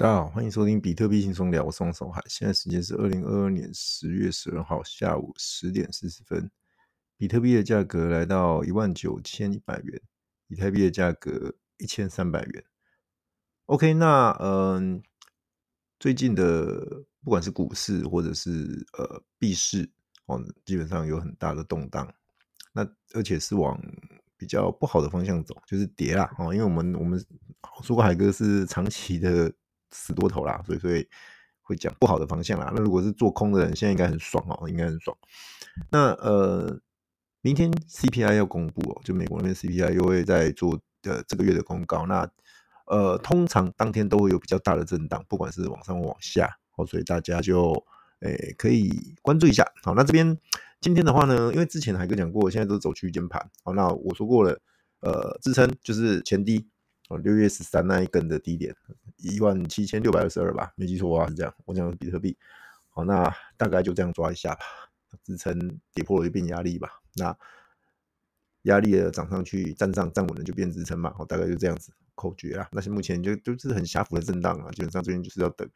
大家好，欢迎收听比特币轻松聊，我是王守海。现在时间是二零二二年十月十二号下午十点四十分，比特币的价格来到一万九千一百元，以太币的价格一千三百元。OK，那嗯，最近的不管是股市或者是呃币市哦，基本上有很大的动荡，那而且是往比较不好的方向走，就是跌啦哦，因为我们我们说过海哥是长期的。死多头啦，所以所以会讲不好的方向啦。那如果是做空的人，现在应该很爽哦，应该很爽。那呃，明天 CPI 要公布哦，就美国那边 CPI 又会在做呃这个月的公告。那呃，通常当天都会有比较大的震荡，不管是往上或往下哦，所以大家就诶、可以关注一下。好，那这边今天的话呢，因为之前海哥讲过，现在都走区间盘。好，那我说过了，呃，支撑就是前低。哦，六月十三那一根的低点一万七千六百二十二吧，没记错的话是这样。我讲的比特币，好，那大概就这样抓一下吧。支撑跌破了就变压力吧，那压力的涨上去站上站稳了就变支撑嘛，好，大概就这样子口诀啊。那些目前就都是很狭幅的震荡啊，基本上这边就是要等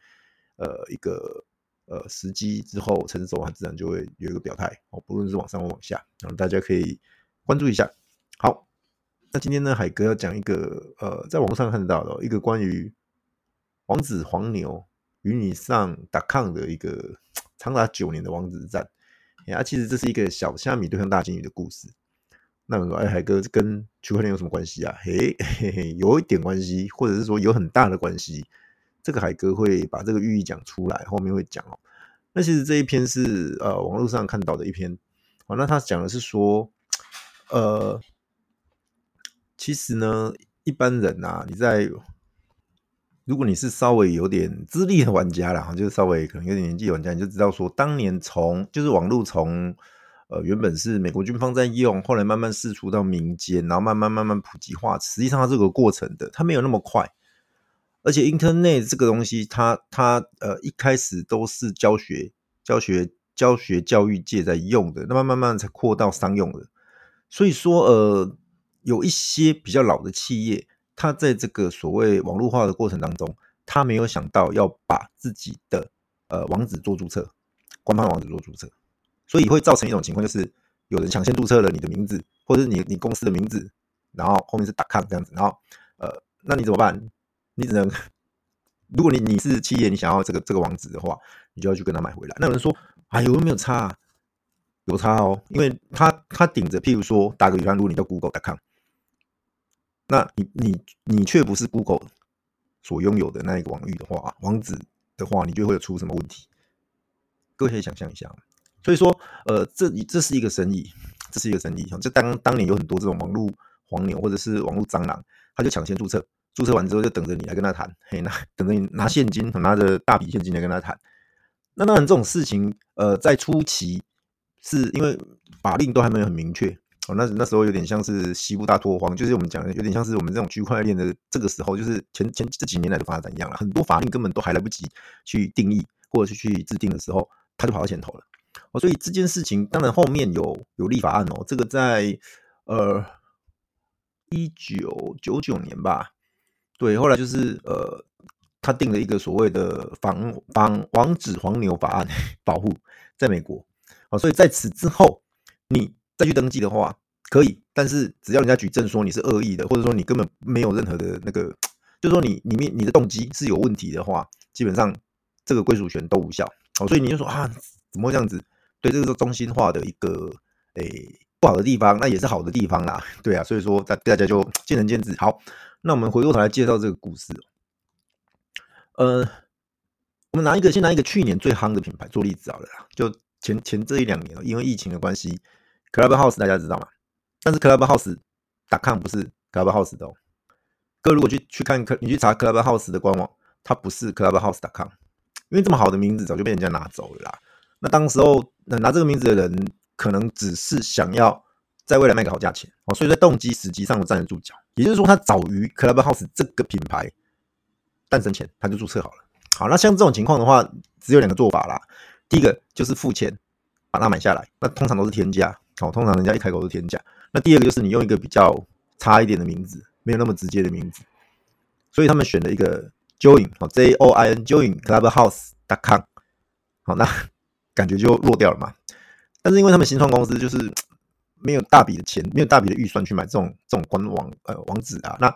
呃一个呃时机之后成熟，它自然就会有一个表态哦，不论是往上或往下，然后大家可以关注一下。好。那今天呢，海哥要讲一个呃，在网上看到的一个关于王子黄牛与你上打抗的一个长达九年的王子战。啊，其实这是一个小虾米对抗大鲸鱼的故事。那我说，哎，海哥跟区块链有什么关系啊？嘿，嘿嘿，有一点关系，或者是说有很大的关系。这个海哥会把这个寓意讲出来，后面会讲哦。那其实这一篇是呃网络上看到的一篇。好，那他讲的是说，呃。其实呢，一般人、啊，你在如果你是稍微有点资历的玩家啦，就是稍微可能有点年纪玩家，你就知道说，当年从就是网络从呃原本是美国军方在用，后来慢慢释出到民间，然后慢慢慢慢普及化，实际上它这个过程的，它没有那么快。而且 Internet 这个东西它，它它呃一开始都是教学教学教学教育界在用的，那么慢慢才扩到商用的。所以说呃。有一些比较老的企业，它在这个所谓网络化的过程当中，他没有想到要把自己的呃网址做注册，官方网址做注册，所以会造成一种情况，就是有人抢先注册了你的名字，或者是你你公司的名字，然后后面是 .com 这样子，然后呃，那你怎么办？你只能，如果你你是企业，你想要这个这个网址的话，你就要去跟他买回来。那有人说，哎呦，没有差啊，有差哦，因为他他顶着，譬如说打个比方，如果你叫 Google.com。那你你你却不是 Google 所拥有的那一个网域的话，网址的话，你就会有出什么问题？各位可以想象一下。所以说，呃，这这是一个生意，这是一个生意。就当当年有很多这种网络黄牛或者是网络蟑螂，他就抢先注册，注册完之后就等着你来跟他谈，嘿，那等着你拿现金，拿着大笔现金来跟他谈。那当然这种事情，呃，在初期是因为法令都还没有很明确。哦，那那时候有点像是西部大拓荒，就是我们讲的有点像是我们这种区块链的这个时候，就是前前这几年来的发展一样了。很多法令根本都还来不及去定义或者是去制定的时候，他就跑到前头了。哦，所以这件事情当然后面有有立法案哦，这个在呃一九九九年吧，对，后来就是呃他定了一个所谓的防防网址黄牛法案 保护，在美国。哦，所以在此之后你。去登记的话可以，但是只要人家举证说你是恶意的，或者说你根本没有任何的那个，就是说你里面你的动机是有问题的话，基本上这个归属权都无效。哦，所以你就说啊，怎么会这样子？对，这个是中心化的一个诶、不好的地方，那也是好的地方啦。对啊，所以说大大家就见仁见智。好，那我们回过头来介绍这个故事。呃，我们拿一个先拿一个去年最夯的品牌做例子好了，就前前这一两年因为疫情的关系。Clubhouse 大家知道吗？但是 Clubhouse.com 不是 Clubhouse 的哦。各位如果去去看，你去查 Clubhouse 的官网，它不是 Clubhouse.com，因为这么好的名字早就被人家拿走了啦。那当时候拿这个名字的人，可能只是想要在未来卖个好价钱哦，所以在动机实际上都站得住脚。也就是说，他早于 Clubhouse 这个品牌诞生前，他就注册好了。好，那像这种情况的话，只有两个做法啦。第一个就是付钱把它买下来，那通常都是天价。好，通常人家一开口都天价。那第二个就是你用一个比较差一点的名字，没有那么直接的名字，所以他们选了一个 join 好 J O I N join clubhouse.com 好，那 感觉就弱掉了嘛。但是因为他们新创公司就是没有大笔的钱，没有大笔的预算去买这种这种官网呃网址啊，那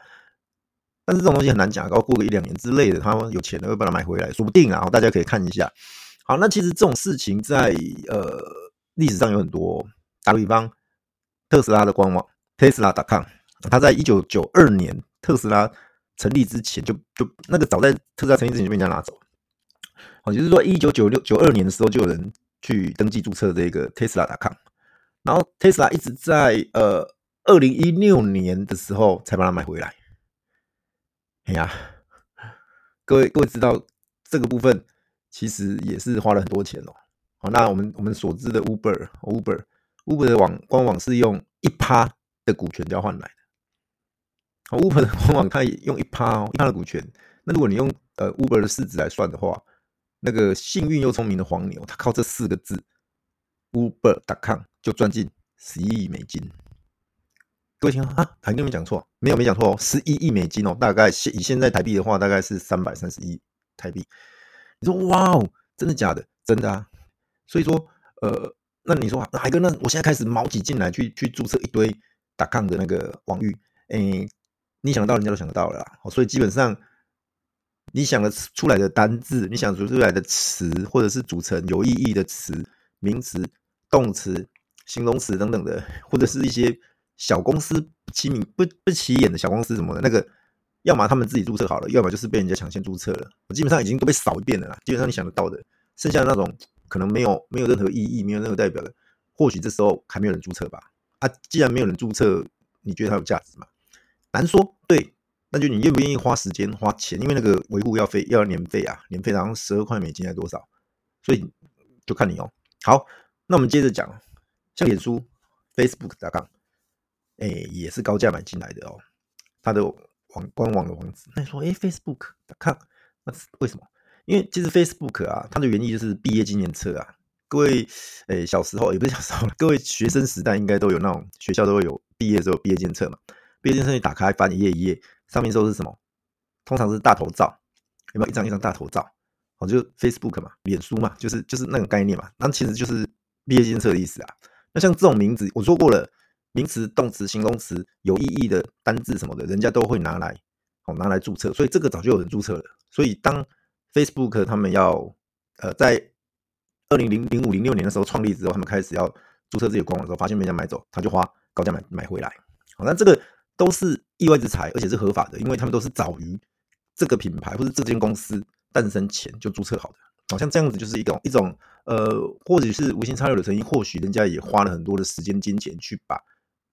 但是这种东西很难讲，要过个一两年之类的，他们有钱的会把它买回来，说不定啊。大家可以看一下。好，那其实这种事情在呃历史上有很多，打个比方，特斯拉的官网 Tesla.com，它在一九九二年特斯拉成立之前就就那个早在特斯拉成立之前就被人家拿走。好，就是说一九九六九二年的时候就有人去登记注册这个 Tesla.com，然后 Tesla 一直在呃二零一六年的时候才把它买回来。哎呀，各位各位知道这个部分其实也是花了很多钱哦。好，那我们我们所知的 Uber Uber Uber 的网官网是用一趴的股权交换来的。好，Uber 的官网它也用一趴哦，一趴的股权。那如果你用呃 Uber 的市值来算的话，那个幸运又聪明的黄牛，他靠这四个字 Uber.com 就赚进十一亿美金。各位听啊，还跟你们讲错？没有，没讲错哦，十一亿美金哦，大概现以现在台币的话，大概是三百三十亿台币。你说哇哦，真的假的？真的啊。所以说，呃，那你说海哥，那我现在开始卯起劲来去去注册一堆 .com 的那个网域，诶，你想得到，人家都想得到了啦。所以基本上，你想的出来的单字，你想出来的词，或者是组成有意义的词、名词、动词、形容词等等的，或者是一些。小公司不起名不不起眼的小公司什么的，那个要么他们自己注册好了，要么就是被人家抢先注册了。我基本上已经都被扫一遍了啦。基本上你想得到的，剩下的那种可能没有没有任何意义、没有任何代表的，或许这时候还没有人注册吧。啊，既然没有人注册，你觉得它有价值吗？难说。对，那就你愿不愿意花时间花钱？因为那个维护要费要年费啊，年费好像十二块美金还多少？所以就看你哦。好，那我们接着讲，像脸书 Facebook 打杠。哎，也是高价买进来的哦，它的网官网的网址。那你说，哎，Facebook 看，那是为什么？因为其实 Facebook 啊，它的原意就是毕业纪念册啊。各位，哎，小时候也不是小时候，各位学生时代应该都有那种学校都会有毕业的时候毕业纪念册嘛。毕业纪念册你打开翻一页一页，上面说是什么？通常是大头照，有没有一张一张大头照？哦，就 Facebook 嘛，脸书嘛，就是就是那个概念嘛。那其实就是毕业纪念册的意思啊。那像这种名字，我说过了。名词、动词、形容词有意义的单字什么的，人家都会拿来，哦，拿来注册，所以这个早就有人注册了。所以当 Facebook 他们要，呃，在二零零零五零六年的时候创立之后，他们开始要注册自己的官网的时候，发现没人买走，他就花高价买买回来。好，那这个都是意外之财，而且是合法的，因为他们都是早于这个品牌或者这间公司诞生前就注册好的。好像这样子就是一种一种，呃，或者是无心插柳的成因，或许人家也花了很多的时间金钱去把。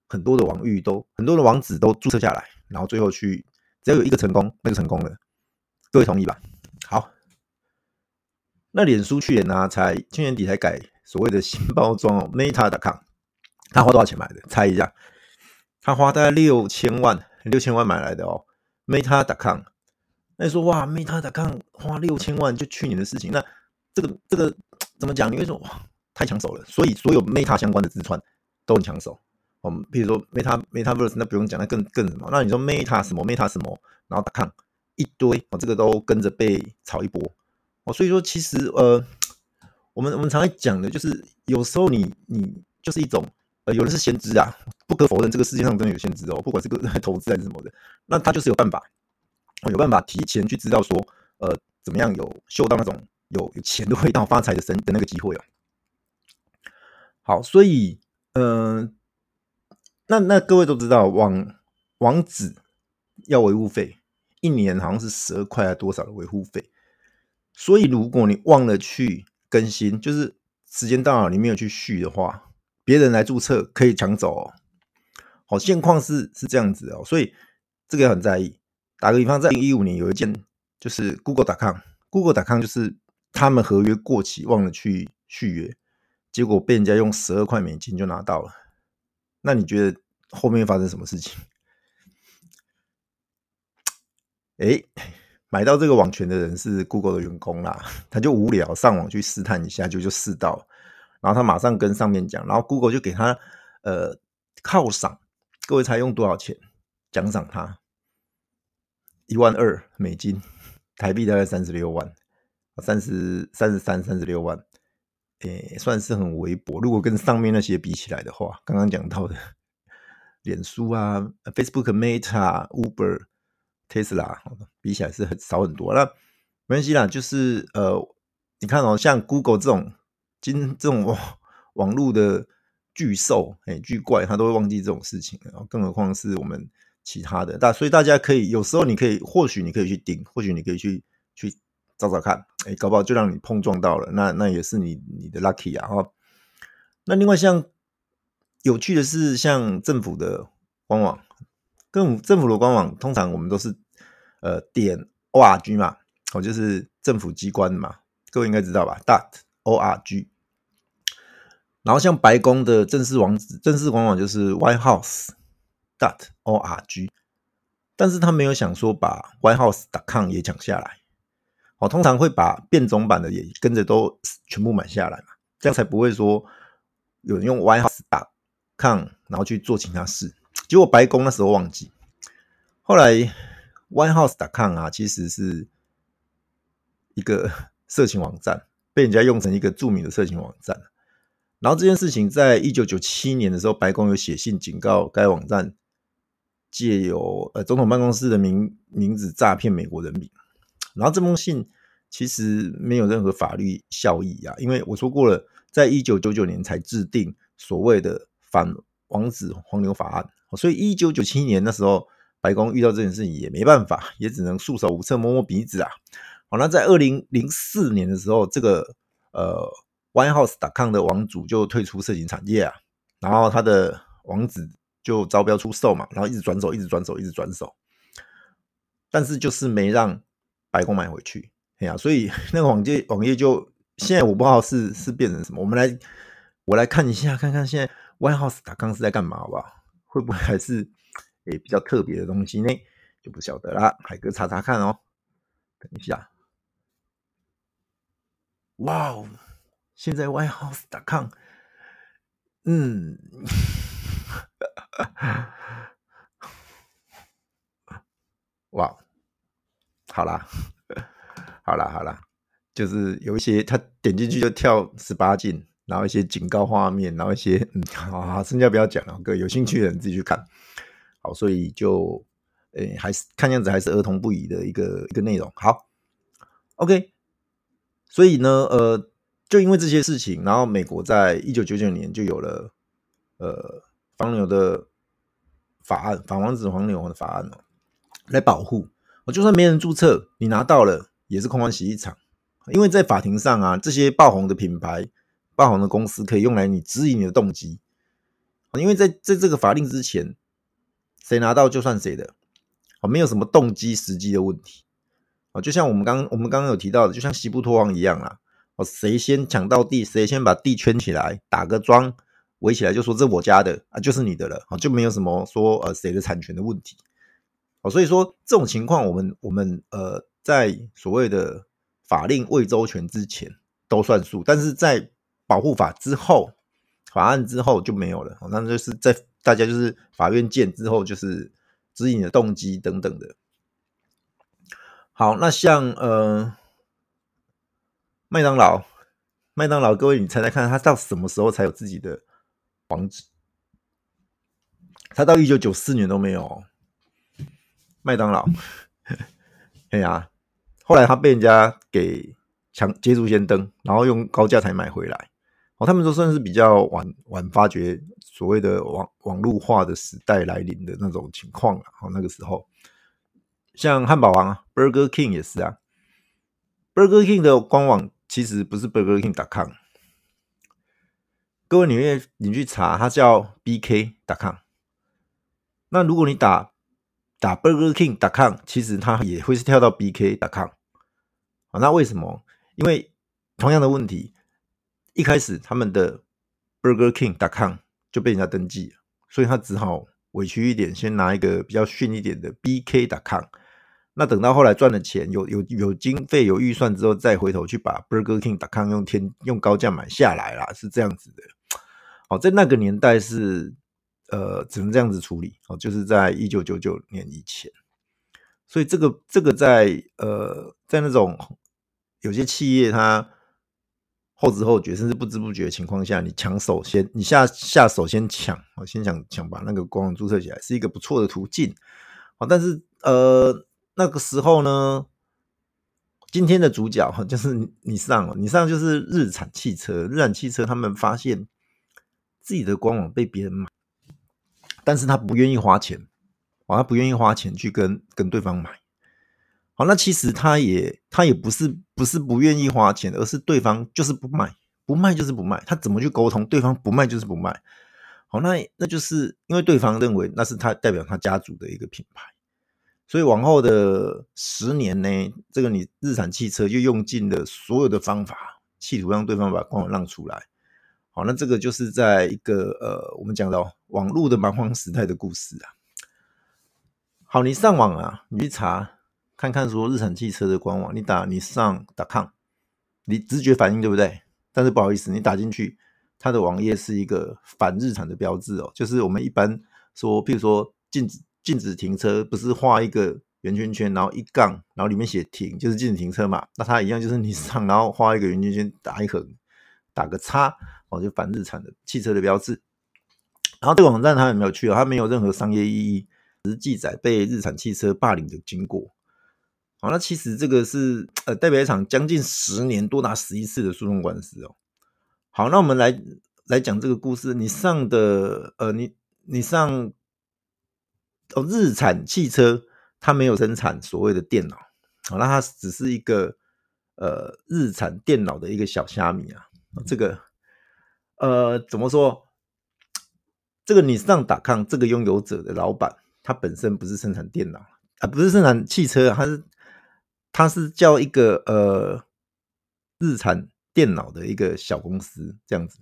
很多的网域都很多的网址都注册下来，然后最后去只要有一个成功，那个成功了，各位同意吧？好，那脸书去年呢、啊，才去年底才改所谓的新包装哦，Meta.com，他花多少钱买的？猜一下，他花大概六千万，六千万买来的哦，Meta.com。那你说哇，Meta.com 花六千万就去年的事情，那这个这个怎么讲？你会说哇，太抢手了，所以所有 Meta 相关的字串都很抢手。我们比如说 Meta Metaverse，那不用讲，那更更什么？那你说 Meta 什么 Meta 什么，然后打抗一堆哦，这个都跟着被炒一波哦。所以说，其实呃，我们我们常常讲的就是，有时候你你就是一种呃，有的是先知啊，不可否认，这个世界上真的有先知哦，不管是个 投资还是什么的，那他就是有办法，有办法提前去知道说，呃，怎么样有嗅到那种有有钱的味道、发财的神的那个机会哦。好，所以嗯。呃那那各位都知道网网址要维护费，一年好像是十二块还多少的维护费，所以如果你忘了去更新，就是时间到了你没有去续的话，别人来注册可以抢走哦。好，现况是是这样子哦，所以这个要很在意。打个比方，在二零一五年有一件就是 Google.com，Google.com 就是他们合约过期忘了去续约，结果被人家用十二块美金就拿到了。那你觉得后面发生什么事情？哎，买到这个网权的人是 Google 的员工啦，他就无聊上网去试探一下，就就试到，然后他马上跟上面讲，然后 Google 就给他呃犒赏，各位猜用多少钱奖赏他？一万二美金，台币大概三十六万，三十三十三三十六万，诶，算是很微薄。如果跟上面那些比起来的话，刚刚讲到的 脸书啊、Facebook、Meta、Uber、Tesla 比起来是很少很多。那没关系啦，就是呃，你看哦，像 Google 这种今这种网网络的巨兽、哎巨怪，他都会忘记这种事情，然后更何况是我们。其他的，大所以大家可以有时候你可以，或许你可以去盯，或许你可以去去找找看，哎，搞不好就让你碰撞到了，那那也是你你的 lucky 啊哈。那另外像有趣的是，像政府的官网，政府政府的官网，通常我们都是呃点 org 嘛，哦就是政府机关嘛，各位应该知道吧？dot org。然后像白宫的正式网址，正式官网就是 White House。dot org，但是他没有想说把 White House dot com 也讲下来，哦，通常会把变种版的也跟着都全部买下来嘛，这样才不会说有人用 White House dot com 然后去做其他事。结果白宫那时候忘记，后来 White House dot com 啊，其实是一个 色情网站，被人家用成一个著名的色情网站。然后这件事情在一九九七年的时候，白宫有写信警告该网站。借由呃总统办公室的名名字诈骗美国人民，然后这封信其实没有任何法律效益啊，因为我说过了，在一九九九年才制定所谓的反网址黄牛法案，所以一九九七年那时候白宫遇到这件事情也没办法，也只能束手无策摸摸鼻子啊。好，那在二零零四年的时候，这个呃 Whitehouse.com 的网主就退出色情产业啊，然后他的网址。就招标出售嘛，然后一直转手，一直转手，一直转手，但是就是没让白宫买回去，哎呀、所以 那个网页网页就现在我不知道是是变成什么，我们来我来看一下，看看现在 White House 打康是在干嘛，好不好？会不会还是诶比较特别的东西呢？就不晓得啦，海哥查查看哦，等一下，哇哦，现在 White House 打康，嗯。哇，好啦，好啦，好啦，就是有一些他点进去就跳十八禁，然后一些警告画面，然后一些嗯，好好，剩下不要讲了，各位有兴趣的人自己去看。好，所以就诶、还是看样子还是儿童不宜的一个一个内容。好，OK，所以呢，呃，就因为这些事情，然后美国在一九九九年就有了呃。黄牛的法案，反王子黄牛的法案哦，来保护我。就算没人注册，你拿到了也是空欢喜一场。因为在法庭上啊，这些爆红的品牌、爆红的公司可以用来你质疑你的动机。因为在在这个法令之前，谁拿到就算谁的，啊，没有什么动机时机的问题。啊，就像我们刚我们刚刚有提到的，就像西部拓荒一样啊，哦，谁先抢到地，谁先把地圈起来，打个桩。围起来就说这我家的啊，就是你的了啊，就没有什么说呃谁的产权的问题哦。所以说这种情况，我们我们呃在所谓的法令未周全之前都算数，但是在保护法之后，法案之后就没有了。那就是在大家就是法院见之后，就是指引的动机等等的。好，那像呃麦当劳，麦当劳，各位你猜猜看，他到什么时候才有自己的？网址，他到一九九四年都没有。麦当劳，哎呀，后来他被人家给抢捷足先登，然后用高价才买回来。哦，他们都算是比较晚晚发觉所谓的网网络化的时代来临的那种情况啊。哦，那个时候，像汉堡王啊，Burger King 也是啊。Burger King 的官网其实不是 BurgerKing.com。各位，你愿你去查，它叫 BK.com。那如果你打打 Burger King.com，其实它也会是跳到 BK.com。啊，那为什么？因为同样的问题，一开始他们的 Burger King. dot com 就被人家登记，所以他只好委屈一点，先拿一个比较逊一点的 BK. dot com。那等到后来赚了钱，有有有经费、有预算之后，再回头去把 Burger King. dot com 用天用高价买下来啦，是这样子的。好，在那个年代是呃，只能这样子处理哦，就是在一九九九年以前，所以这个这个在呃在那种有些企业它后知后觉，甚至不知不觉的情况下，你抢手先，你下下手先抢，我先想抢把那个官网注册起来，是一个不错的途径。好，但是呃那个时候呢，今天的主角就是你上，你上就是日产汽车，日产汽车他们发现自己的官网被别人买，但是他不愿意花钱。哦，他不愿意花钱去跟跟对方买，好，那其实他也他也不是不是不愿意花钱，而是对方就是不卖，不卖就是不卖，他怎么去沟通？对方不卖就是不卖，好，那那就是因为对方认为那是他代表他家族的一个品牌，所以往后的十年呢，这个你日产汽车就用尽了所有的方法，企图让对方把官网让出来，好，那这个就是在一个呃，我们讲到网络的蛮荒时代的故事啊。好，你上网啊，你去查看看说日产汽车的官网，你打你上 .com，你直觉反应对不对？但是不好意思，你打进去，它的网页是一个反日产的标志哦，就是我们一般说，譬如说禁止禁止停车，不是画一个圆圈圈，然后一杠，然后里面写停，就是禁止停车嘛。那它一样，就是你上，然后画一个圆圈圈，打一横，打个叉，哦，就反日产的汽车的标志。然后这个网站它很有趣哦，它没有任何商业意义。只是记载被日产汽车霸凌的经过。好，那其实这个是呃代表一场将近十年多达十一次的诉讼官司哦。好，那我们来来讲这个故事。你上的呃，你你上哦，日产汽车它没有生产所谓的电脑，好，那它只是一个呃日产电脑的一个小虾米啊。这个呃怎么说？这个你上打抗这个拥有者的老板。他本身不是生产电脑啊，不是生产汽车，他是它是叫一个呃日产电脑的一个小公司这样子。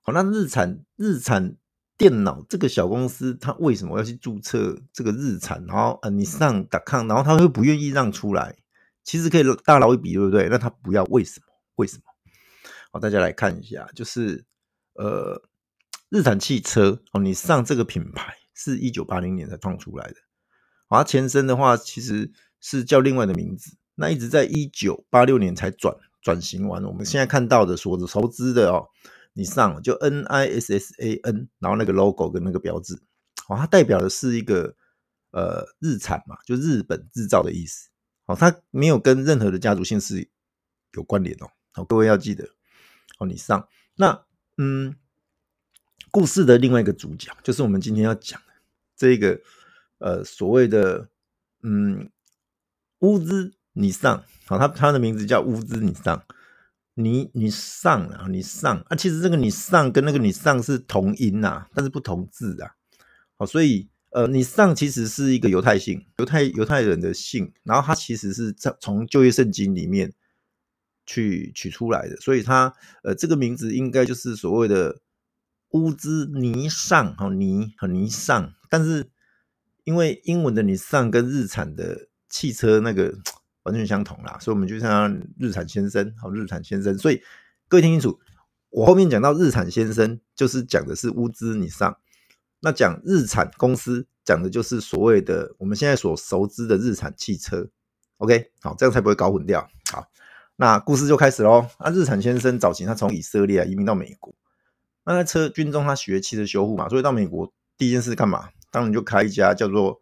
好，那日产日产电脑这个小公司，它为什么要去注册这个日产？然后呃，你上 .com，然后他会不愿意让出来，其实可以大捞一笔，对不对？那他不要，为什么？为什么？好，大家来看一下，就是呃日产汽车哦，你上这个品牌。是一九八零年才创出来的，而它前身的话其实是叫另外的名字，那一直在一九八六年才转转型完。我们现在看到的所熟知的哦，你上就 N I S S A N，然后那个 logo 跟那个标志，哦，它代表的是一个呃日产嘛，就日本制造的意思。哦，它没有跟任何的家族姓氏有关联哦。好，各位要记得哦，你上那嗯。故事的另外一个主角，就是我们今天要讲的这个呃所谓的嗯乌兹尼尚，好，他他的名字叫乌兹尼尚，你你上啊，你上。啊，其实这个你上跟那个你上是同音呐、啊，但是不同字啊，好，所以呃你上其实是一个犹太姓，犹太犹太人的姓，然后他其实是在从旧约圣经里面去取出来的，所以他呃这个名字应该就是所谓的。乌兹尼尚，好尼和尼尚，但是因为英文的尼尚跟日产的汽车那个完全相同啦，所以我们就叫日产先生，好日产先生。所以各位听清楚，我后面讲到日产先生，就是讲的是乌兹尼尚。那讲日产公司，讲的就是所谓的我们现在所熟知的日产汽车。OK，好，这样才不会搞混掉。好，那故事就开始喽。那日产先生早期他从以色列移民到美国。那在车军中，他学汽车修护嘛，所以到美国第一件事干嘛？当然就开一家叫做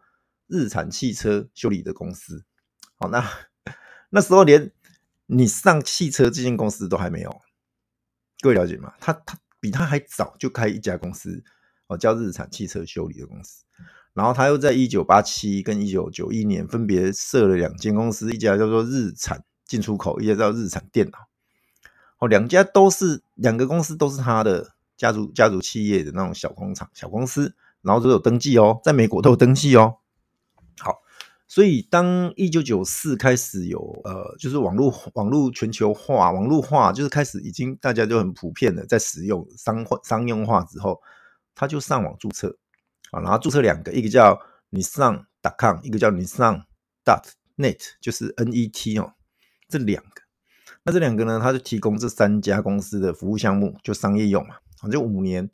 日产汽车修理的公司。好，那那时候连你上汽车这间公司都还没有，各位了解吗？他他比他还早就开一家公司，哦，叫日产汽车修理的公司。然后他又在一九八七跟一九九一年分别设了两间公司，一家叫做日产进出口，一家叫日产电脑。哦，两家都是两个公司都是他的。家族家族企业的那种小工厂、小公司，然后都有登记哦，在美国都有登记哦。好，所以当一九九四开始有呃，就是网络网络全球化、网络化，就是开始已经大家就很普遍的在使用商商用化之后，他就上网注册啊，然后注册两个，一个叫你上 .com，一个叫你上 .net，就是 N-E-T 哦，这两个。那这两个呢，他就提供这三家公司的服务项目，就商业用嘛。就五年，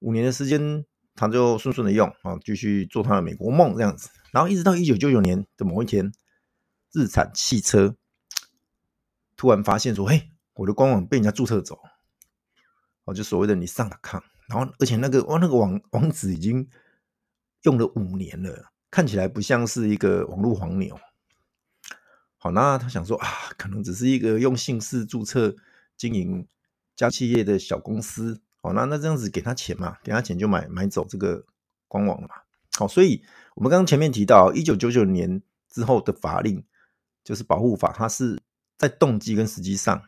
五年的时间，他就顺顺的用啊，继续做他的美国梦这样子。然后一直到一九九九年的某一天，日产汽车突然发现说：“嘿，我的官网被人家注册走。”哦，就所谓的你上了看，然后而且那个哇，那个网网址已经用了五年了，看起来不像是一个网络黄牛。好，那他想说啊，可能只是一个用姓氏注册经营家企业的小公司。好，那那这样子给他钱嘛，给他钱就买买走这个官网了嘛。好，所以我们刚刚前面提到，一九九九年之后的法令。就是保护法，它是在动机跟时机上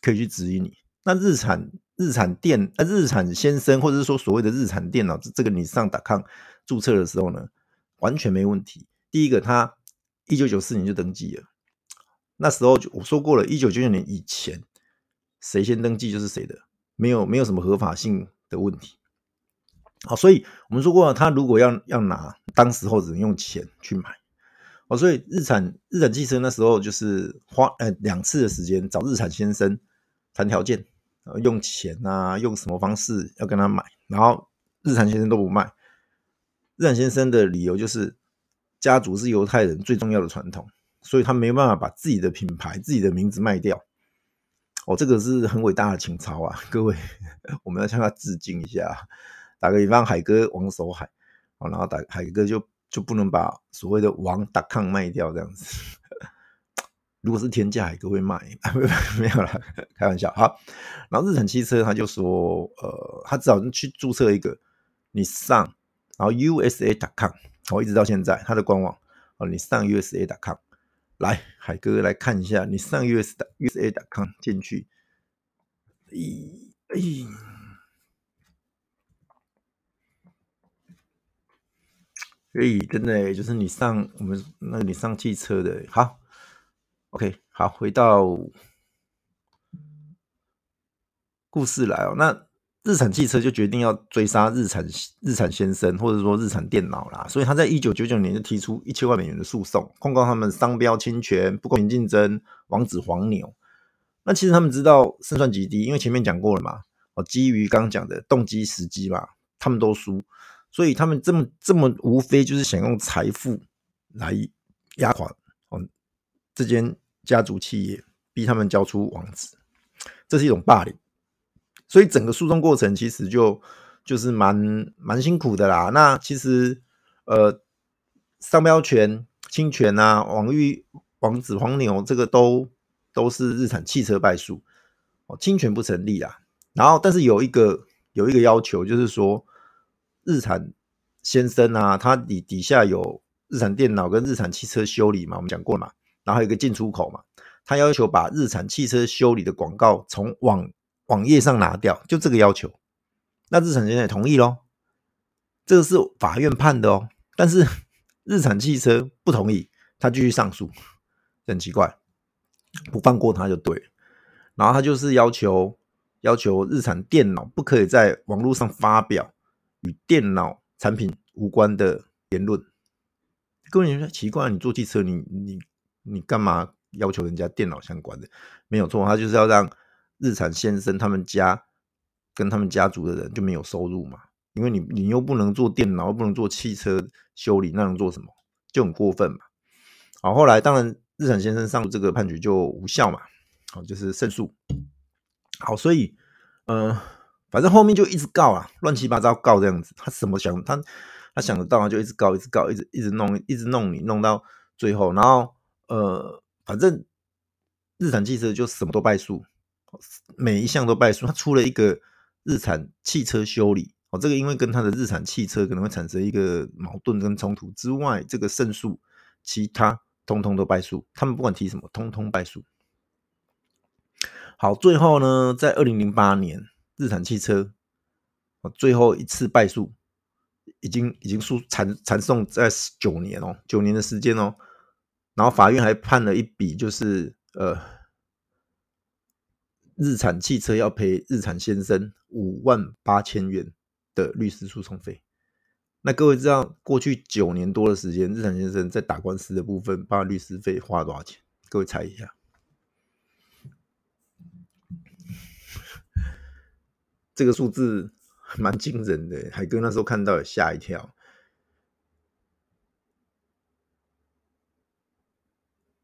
可以去指引你。那日产日产电呃日产先生，或者是说所谓的日产电脑，这个你上 .com 注册的时候呢，完全没问题。第一个，他一九九四年就登记了，那时候我说过了，一九九九年以前谁先登记就是谁的，没有没有什么合法性的问题。好，所以我们说过，他如果要要拿，当时候只能用钱去买。哦，所以日产日产汽车那时候就是花呃两次的时间找日产先生谈条件，用钱啊，用什么方式要跟他买，然后日产先生都不卖。日产先生的理由就是家族是犹太人最重要的传统，所以他没办法把自己的品牌、自己的名字卖掉。哦，这个是很伟大的情操啊，各位，我们要向他致敬一下。打个比方，海哥王守海，哦，然后打海哥就。就不能把所谓的王打抗卖掉这样子。如果是天价，海哥会卖？没有啦，开玩笑。好，然后日产汽车他就说，呃，他只好去注册一个，你上，然后 USA.com，我一直到现在他的官网，哦，你上 USA.com，来，海哥来看一下，你上 US USA.com 进去，咦，哎。所以真的就是你上我们那你上汽车的好，OK，好，回到故事来哦。那日产汽车就决定要追杀日产日产先生，或者说日产电脑啦。所以他在一九九九年就提出一千万美元的诉讼，控告他们商标侵权、不公平竞争、王子黄牛。那其实他们知道胜算极低，因为前面讲过了嘛。哦，基于刚刚讲的动机时机嘛，他们都输。所以他们这么这么无非就是想用财富来压垮哦这间家族企业，逼他们交出王子，这是一种霸凌。所以整个诉讼过程其实就就是蛮蛮辛苦的啦。那其实呃商标权侵权啊，网域网址黄牛这个都都是日产汽车败诉哦，侵权不成立啊。然后但是有一个有一个要求就是说。日产先生啊，他底底下有日产电脑跟日产汽车修理嘛，我们讲过嘛，然后有一个进出口嘛，他要求把日产汽车修理的广告从网网页上拿掉，就这个要求。那日产先生也同意咯，这个是法院判的哦，但是日产汽车不同意，他继续上诉，很奇怪，不放过他就对。然后他就是要求要求日产电脑不可以在网络上发表。与电脑产品无关的言论，各位你说奇怪，你做汽车，你你你干嘛要求人家电脑相关的？没有错，他就是要让日产先生他们家跟他们家族的人就没有收入嘛，因为你你又不能做电脑，又不能做汽车修理，那能做什么？就很过分嘛。好，后来当然日产先生上这个判决就无效嘛，好，就是胜诉。好，所以呃。反正后面就一直告啊，乱七八糟告这样子。他什么想他他想得到，就一直告，一直告，一直一直弄，一直弄你，弄到最后，然后呃，反正日产汽车就什么都败诉，每一项都败诉。他出了一个日产汽车修理哦，这个因为跟他的日产汽车可能会产生一个矛盾跟冲突之外，这个胜诉，其他通通都败诉。他们不管提什么，通通败诉。好，最后呢，在二零零八年。日产汽车，最后一次败诉，已经已经输惨惨送在九年哦，九年的时间哦，然后法院还判了一笔，就是呃，日产汽车要赔日产先生五万八千元的律师诉讼费。那各位知道过去九年多的时间，日产先生在打官司的部分，把律师费花了多少钱？各位猜一下。这个数字蛮惊人的，海哥那时候看到也吓一跳。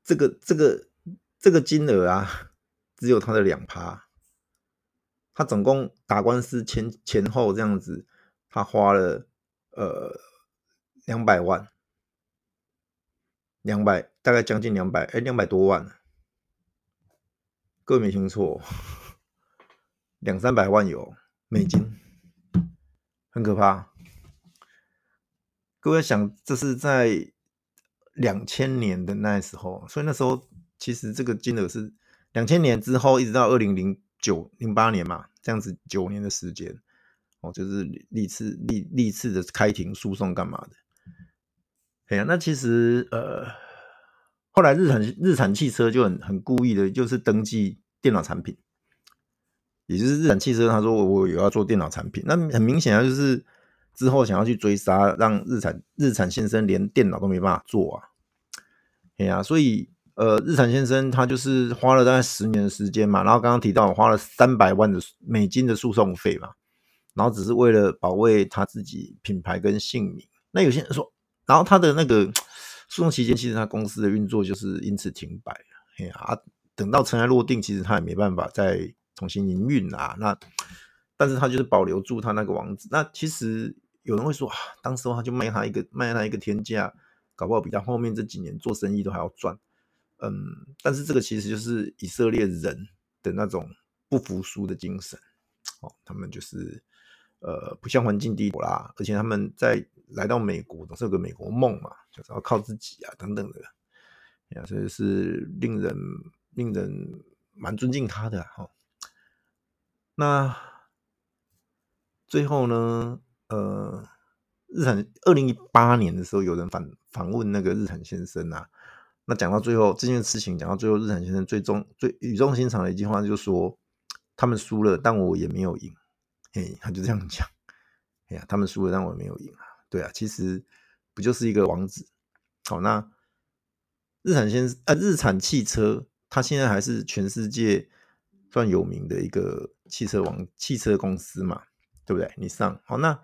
这个这个这个金额啊，只有他的两趴。他总共打官司前前后这样子，他花了呃两百万，两百大概将近两百，哎，两百多万。各位没听错，两三百万有美金，很可怕。各位想，这是在两千年的那时候，所以那时候其实这个金额是两千年之后一直到二零零九零八年嘛，这样子九年的时间哦，就是历次历历次的开庭诉讼干嘛的。哎呀，那其实呃。后来日产日产汽车就很很故意的，就是登记电脑产品，也就是日产汽车他说我我有要做电脑产品，那很明显啊，就是之后想要去追杀，让日产日产先生连电脑都没办法做啊，哎呀，所以呃日产先生他就是花了大概十年的时间嘛，然后刚刚提到花了三百万的美金的诉讼费嘛，然后只是为了保卫他自己品牌跟姓名。那有些人说，然后他的那个。诉讼期间，其实他公司的运作就是因此停摆了。哎呀，等到尘埃落定，其实他也没办法再重新营运啊。那，但是他就是保留住他那个网址。那其实有人会说啊，当时候他就卖他一个卖他一个天价，搞不好比他后面这几年做生意都还要赚。嗯，但是这个其实就是以色列人的那种不服输的精神。哦，他们就是呃不像环境帝国啦，而且他们在。来到美国总是有个美国梦嘛，就是要靠自己啊，等等的，呀，所以是令人令人蛮尊敬他的哈。那最后呢，呃，日产二零一八年的时候，有人访访问那个日产先生啊，那讲到最后这件事情，讲到最后，日产先生最终最语重心长的一句话就是说，他们输了，但我也没有赢，嘿，他就这样讲，哎呀，他们输了，但我没有赢啊。对啊，其实不就是一个网址？好，那日产先啊，日产汽车，它现在还是全世界算有名的一个汽车网汽车公司嘛，对不对？你上好，那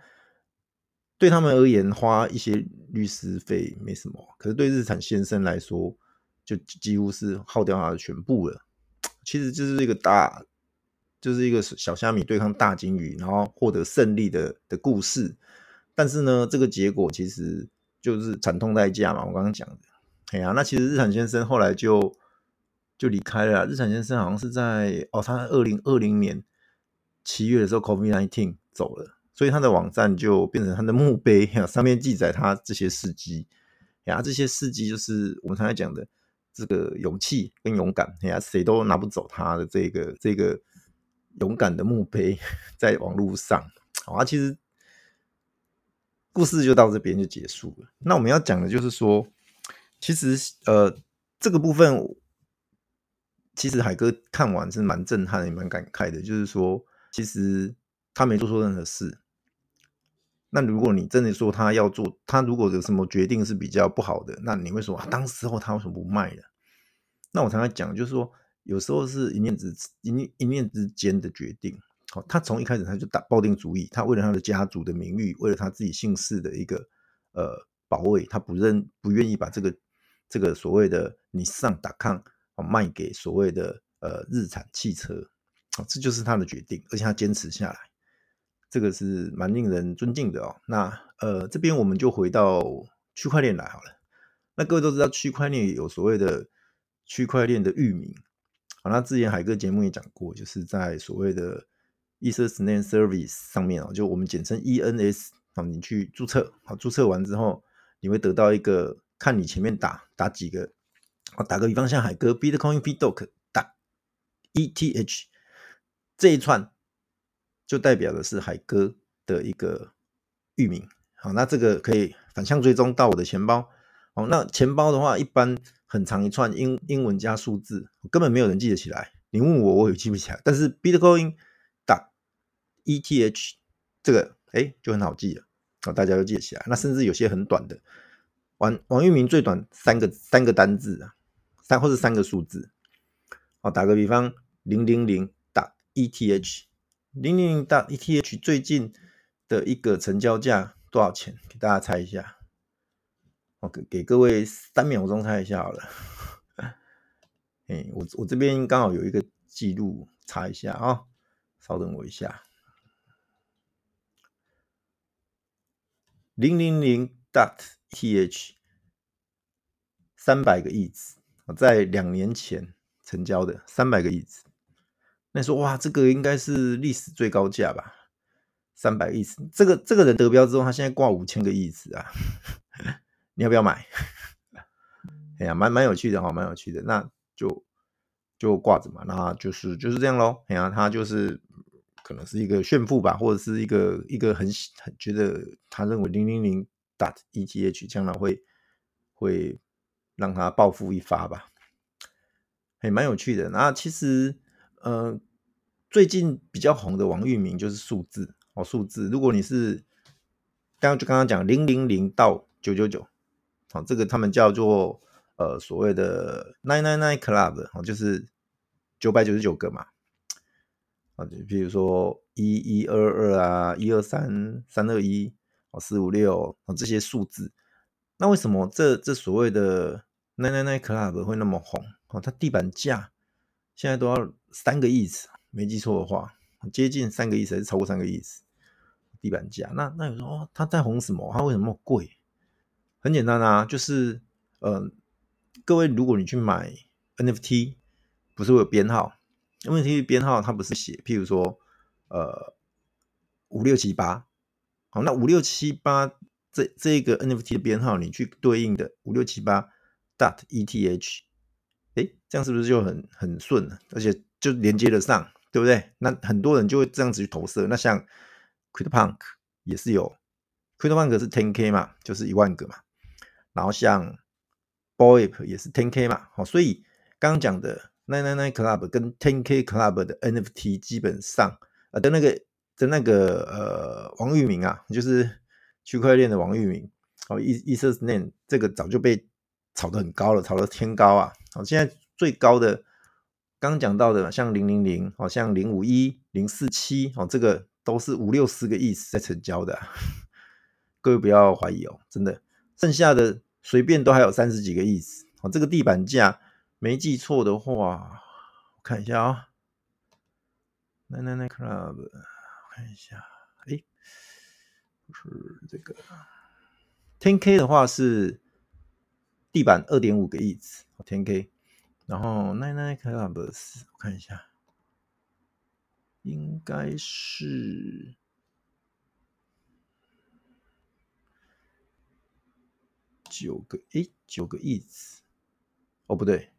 对他们而言，花一些律师费没什么，可是对日产先生来说，就几乎是耗掉他的全部了。其实就是一个大，就是一个小虾米对抗大鲸鱼，然后获得胜利的的故事。但是呢，这个结果其实就是惨痛代价嘛。我刚刚讲的，哎呀，那其实日产先生后来就就离开了。日产先生好像是在哦，他二零二零年七月的时候，COVID-19 走了，所以他的网站就变成他的墓碑，上面记载他这些事迹。哎呀，这些事迹就是我们常常讲的这个勇气跟勇敢，哎呀，谁都拿不走他的这个这个勇敢的墓碑，在网络上。好啊，其实。故事就到这边就结束了。那我们要讲的就是说，其实呃，这个部分其实海哥看完是蛮震撼，也蛮感慨的。就是说，其实他没做错任何事。那如果你真的说他要做，他如果有什么决定是比较不好的，那你会说啊，当时候他为什么不卖呢？那我常常讲，就是说，有时候是一念之一念一念之间的决定。他从一开始他就打抱定主意，他为了他的家族的名誉，为了他自己姓氏的一个呃保卫，他不认不愿意把这个这个所谓的尼桑达康卖给所谓的呃日产汽车，这就是他的决定，而且他坚持下来，这个是蛮令人尊敬的哦。那呃这边我们就回到区块链来好了。那各位都知道区块链有所谓的区块链的域名，好，那之前海哥节目也讲过，就是在所谓的 EtherNet Service 上面啊，就我们简称 ENS 啊，你去注册，好，注册完之后，你会得到一个，看你前面打打几个，啊，打个比方，像海哥 Bitcoin BitDoc 打 ETH 这一串，就代表的是海哥的一个域名，好，那这个可以反向追踪到我的钱包，好，那钱包的话，一般很长一串英英文加数字，根本没有人记得起来，你问我，我也记不起来，但是 Bitcoin 打 ETH 这个哎就很好记了啊，大家都记得起来。那甚至有些很短的网网域名最短三个三个单字啊，三或是三个数字。哦，打个比方，零零零 ETH，零零零打 ETH 最近的一个成交价多少钱？给大家猜一下。我给给各位三秒钟猜一下好了。哎，我我这边刚好有一个记录，查一下啊、稍等我一下。零零零 dot th 三百个亿次，在两年前成交的三百个亿次。那你说哇，这个应该是历史最高价吧？三百个亿次，这个这个人得标之后，他现在挂五千个亿次啊，你要不要买？哎呀，蛮蛮有趣的哈，蛮有趣的。那就就挂着嘛，那就是就是这样喽。哎呀，他就是可能是一个炫富吧，或者是一个一个很很觉得他认为零零零 dot ETH 将来会会让他暴富一发吧。还蛮有趣的。那其实。呃，最近比较红的网域名就是数字哦，数字。如果你是刚刚就刚刚讲零零零到九九九，好，这个他们叫做呃所谓的 nine nine nine club 哦，就是九百九十九个嘛，啊，就比如说一一二二啊，一二三三二一哦，四五六哦这些数字，那为什么这这所谓的 nine nine nine club 会那么红？哦，它地板价现在都要。三个亿次，没记错的话，接近三个亿次还是超过三个亿次？地板价，那那有时候他在红什么？他为什么那么贵？很简单啊，就是呃，各位如果你去买 NFT，不是会有编号？NFT 编号它不是写，譬如说呃五六七八，好，那五六七八这这个 NFT 的编号，你去对应的五六七八 dot ETH，这样是不是就很很顺？而且就连接得上，对不对？那很多人就会这样子去投射。那像 CryptoPunk 也是有，CryptoPunk 是 10K 嘛，就是一万个嘛。然后像 Bored Ape 也是 10K 嘛。好，所以刚刚讲的 Nine Nine Club 跟 10K Club 的 NFT 基本上，呃的那个的那个呃王域名啊，就是区块链的王域名，哦，EtherName 这个早就被炒得很高了，炒得天高啊。好，现在最高的。刚讲到的，像零零零，好像零五一、零四七，哦，这个都是五六十个亿在成交的，各位不要怀疑哦，真的，剩下的随便都还有三十几个亿，哦，这个地板价没记错的话，我看一下啊，Nine Nine Club，看一下，哎，不是这个，Ten K 的话是地板二点五个亿，Ten K。然后奈奈 clubs，我看一下，应该是九个，诶，九个亿次，哦，不对，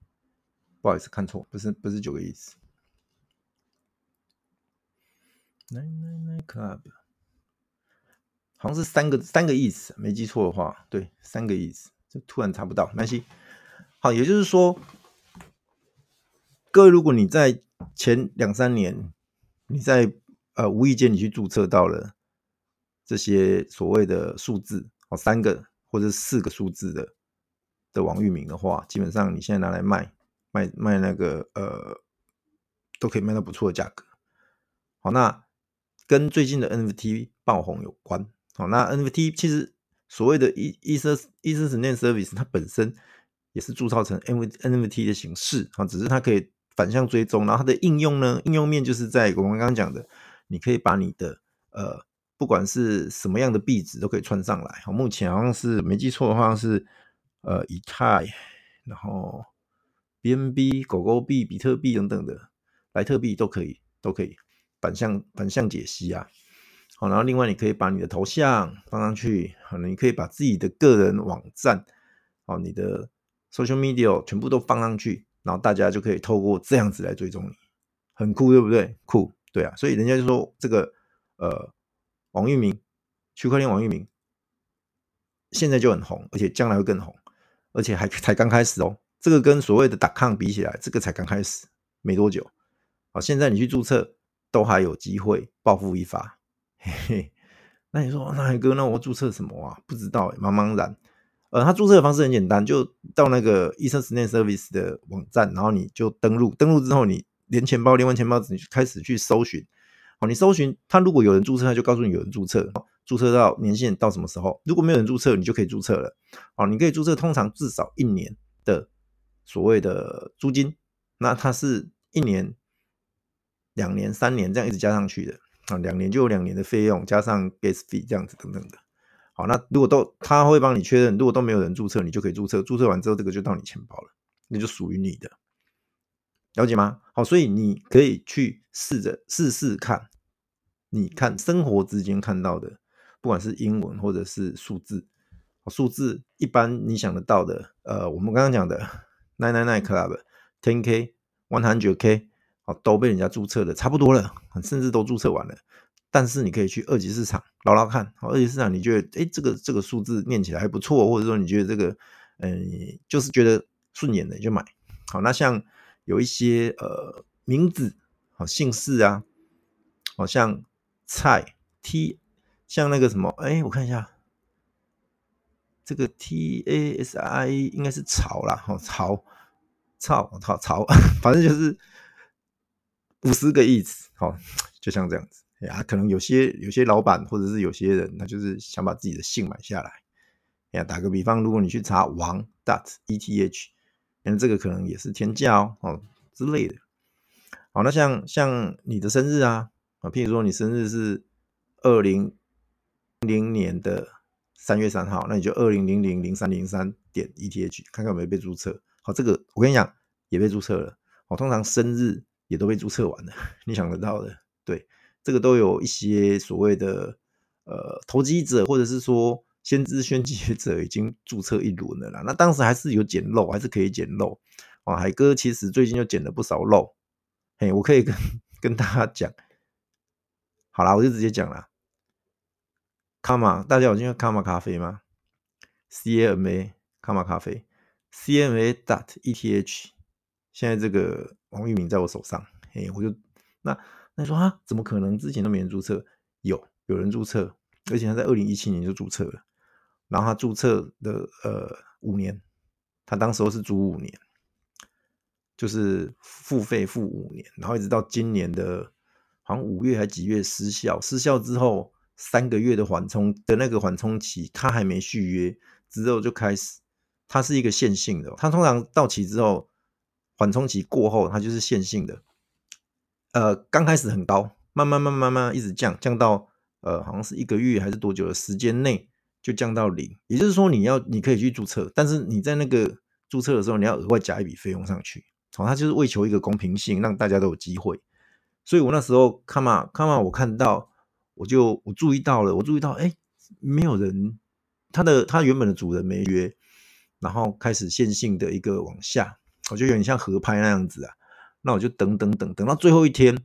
不好意思，看错，不是，不是九个亿次。奈奈奈 club，好像是三个三个亿次，没记错的话，对，三个亿次，就突然查不到，没关系。好，也就是说。各位，如果你在前两三年，你在呃无意间你去注册到了这些所谓的数字哦，三个或者四个数字的的网域名的话，基本上你现在拿来卖卖卖那个呃，都可以卖到不错的价格。好，那跟最近的 NFT 爆红有关。好，那 NFT 其实所谓的 EtherName Service，它本身也是铸造成 NFT 的形式啊，只是它可以。反向追踪，然后它的应用呢？应用面就是在我们刚刚讲的，你可以把你的呃，不管是什么样的币值都可以串上来。好，目前好像是没记错的话是呃以太，然后 BNB、狗狗币、比特币等等的莱特币都可以，都可以反向反向解析啊。好，然后另外你可以把你的头像放上去，好，你可以把自己的个人网站，好，你的 social media 全部都放上去。然后大家就可以透过这样子来追踪你，很酷，对不对？酷，对啊。所以人家就说这个呃，王域名，区块链王域名，现在就很红，而且将来会更红，而且还才刚开始哦。这个跟所谓的打抗比起来，这个才刚开始，没多久。好，现在你去注册都还有机会暴富一发。嘿嘿，那你说，那海哥，那我注册什么啊？不知道，茫茫然。呃，他注册的方式很简单，就到那个 EtherName Service 的网站，然后你就登录，登录之后你连钱包连完钱包，你开始去搜寻。好，你搜寻他如果有人注册，他就告诉你有人注册，注册到年限到什么时候？如果没有人注册，你就可以注册了。好，你可以注册，通常至少一年的所谓的租金，那它是一年、两年、三年这样一直加上去的啊，两年就有两年的费用，加上 gas fee 这样子等等的。好，那如果都他会帮你确认，如果都没有人注册，你就可以注册。注册完之后，这个就到你钱包了，那就属于你的，了解吗？好，所以你可以去试着试试看，你看生活之间看到的，不管是英文或者是数字，数字一般你想得到的，呃，我们刚刚讲的 nine nine nine club ten k one hundred k，好，都被人家注册的差不多了，甚至都注册完了。但是你可以去二级市场捞捞看，二级市场你觉得，哎，这个这个数字念起来还不错，或者说你觉得这个，嗯，就是觉得顺眼的就买。好，那像有一些呃名字，好姓氏啊，好像蔡 T，像那个什么，哎，我看一下，这个 T A S I 应该是曹啦，好曹，曹曹曹，反正就是五十个意思，好，就像这样子。哎呀，可能有些有些老板或者是有些人，他就是想把自己的姓买下来。哎呀，打个比方，如果你去查王 dot eth，那这个可能也是天价哦，哦之类的。好，那像像你的生日啊，啊，譬如说你生日是二零零年的三月三号，那你就二零零零零三零三点 eth，看看有没有被注册。好，这个我跟你讲，也被注册了。好，通常生日也都被注册完了，你想得到的，对。这个都有一些所谓的呃投机者，或者是说先知先觉者已经注册一轮了啦。那当时还是有捡漏，还是可以捡漏啊。海哥其实最近就捡了不少漏，嘿，我可以跟跟大家讲。好啦，我就直接讲啦。卡玛，大家有听过卡玛咖啡吗？C M A 卡玛咖啡，C M A dot E T H。现在这个王域名在我手上，嘿，我就那。那你说啊，怎么可能？之前都没人注册，有有人注册，而且他在二零一七年就注册了。然后他注册的呃五年，他当时候是租五年，就是付费付五年，然后一直到今年的，好像五月还几月失效，失效之后三个月的缓冲的那个缓冲期，他还没续约，之后就开始，它是一个线性的，它通常到期之后，缓冲期过后，它就是线性的。呃，刚开始很高，慢慢慢慢慢一直降，降到呃，好像是一个月还是多久的时间内就降到零。也就是说，你要你可以去注册，但是你在那个注册的时候，你要额外加一笔费用上去。好，它就是为求一个公平性，让大家都有机会。所以我那时候看嘛看嘛，我看到我就我注意到了，我注意到哎，没有人，他的他原本的主人没约，然后开始线性的一个往下，我就有点像合拍那样子啊。那我就等等等等到最后一天，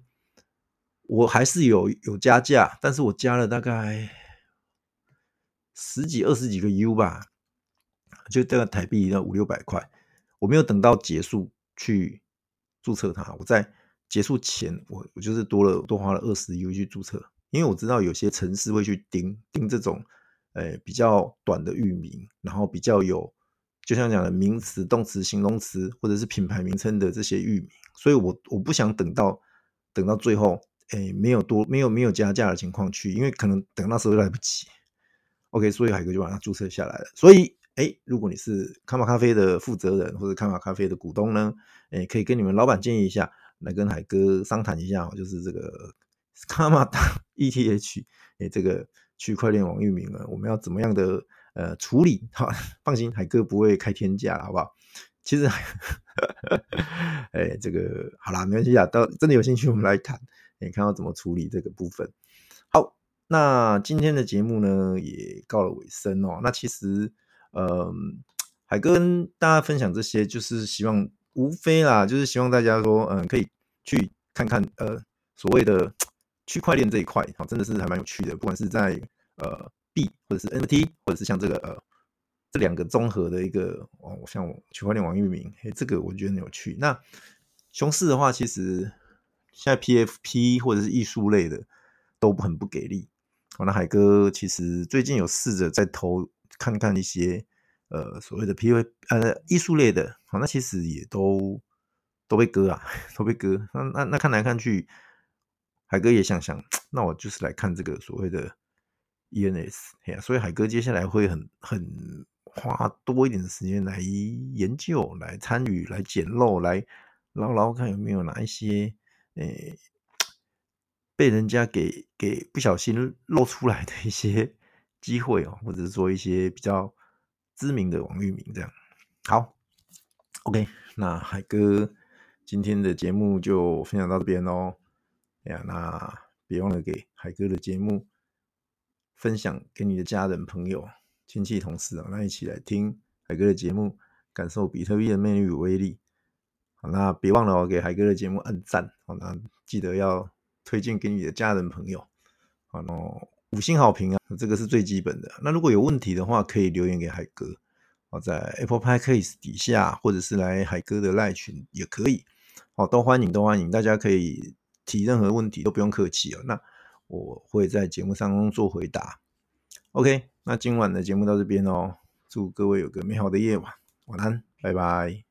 我还是有有加价，但是我加了大概十几二十几个 U 吧，就大概台币要五六百块。我没有等到结束去注册它，我在结束前，我我就是多了多花了二十 U 去注册，因为我知道有些城市会去盯盯这种，呃，比较短的域名，然后比较有。就像讲的名词、动词、形容词，或者是品牌名称的这些域名，所以我我不想等到等到最后，哎，没有多没有没有加价的情况去，因为可能等到时候来不及。OK，所以海哥就把它注册下来了。所以，哎，如果你是卡玛咖啡的负责人或者卡玛咖啡的股东呢，哎，可以跟你们老板建议一下，来跟海哥商谈一下，就是这个卡玛达 ETH，哎，这个区块链网域名呢，我们要怎么样的？呃，处理好，放心，海哥不会开天价，好不好？其实，哎，这个好啦，没关系啊。到真的有兴趣，我们来谈，你看到怎么处理这个部分。好，那今天的节目呢，也告了尾声哦。那其实，呃，海哥跟大家分享这些，就是希望无非啦，就是希望大家说，嗯，可以去看看，呃，所谓的区块链这一块，好，真的是还蛮有趣的，不管是在呃。币或者是 NFT，或者是像这个呃这两个综合的一个哦，像区块链网域名，嘿，这个我觉得很有趣。那熊市的话，其实现在 PFP 或者是艺术类的都很不给力。哦，那海哥其实最近有试着在投看看一些呃所谓的 PV 呃艺术类的，好，那其实也都都被割啊，都被割。那那那看来看去，海哥也想想，那我就是来看这个所谓的。ENS，所以海哥接下来会很很花多一点的时间来研究、来参与、来捡漏、来捞捞看有没有哪一些，诶，被人家给给不小心露出来的一些机会哦，或者是说一些比较知名的网域名这样。好，OK，那海哥今天的节目就分享到这边喽。哎呀，那别忘了给海哥的节目分享给你的家人、朋友、亲戚、同事啊，那一起来听海哥的节目，感受比特币的魅力与威力。好，那别忘了哦，给海哥的节目按赞。好，那记得要推荐给你的家人、朋友。好，那五星好评啊，这个是最基本的。那如果有问题的话，可以留言给海哥。好，在 Apple Podcast 底下，或者是来海哥的赖群也可以。好，都欢迎，都欢迎，大家可以提任何问题，都不用客气哦。那我会在节目上做回答。OK，那今晚的节目到这边哦，祝各位有个美好的夜晚，晚安，拜拜。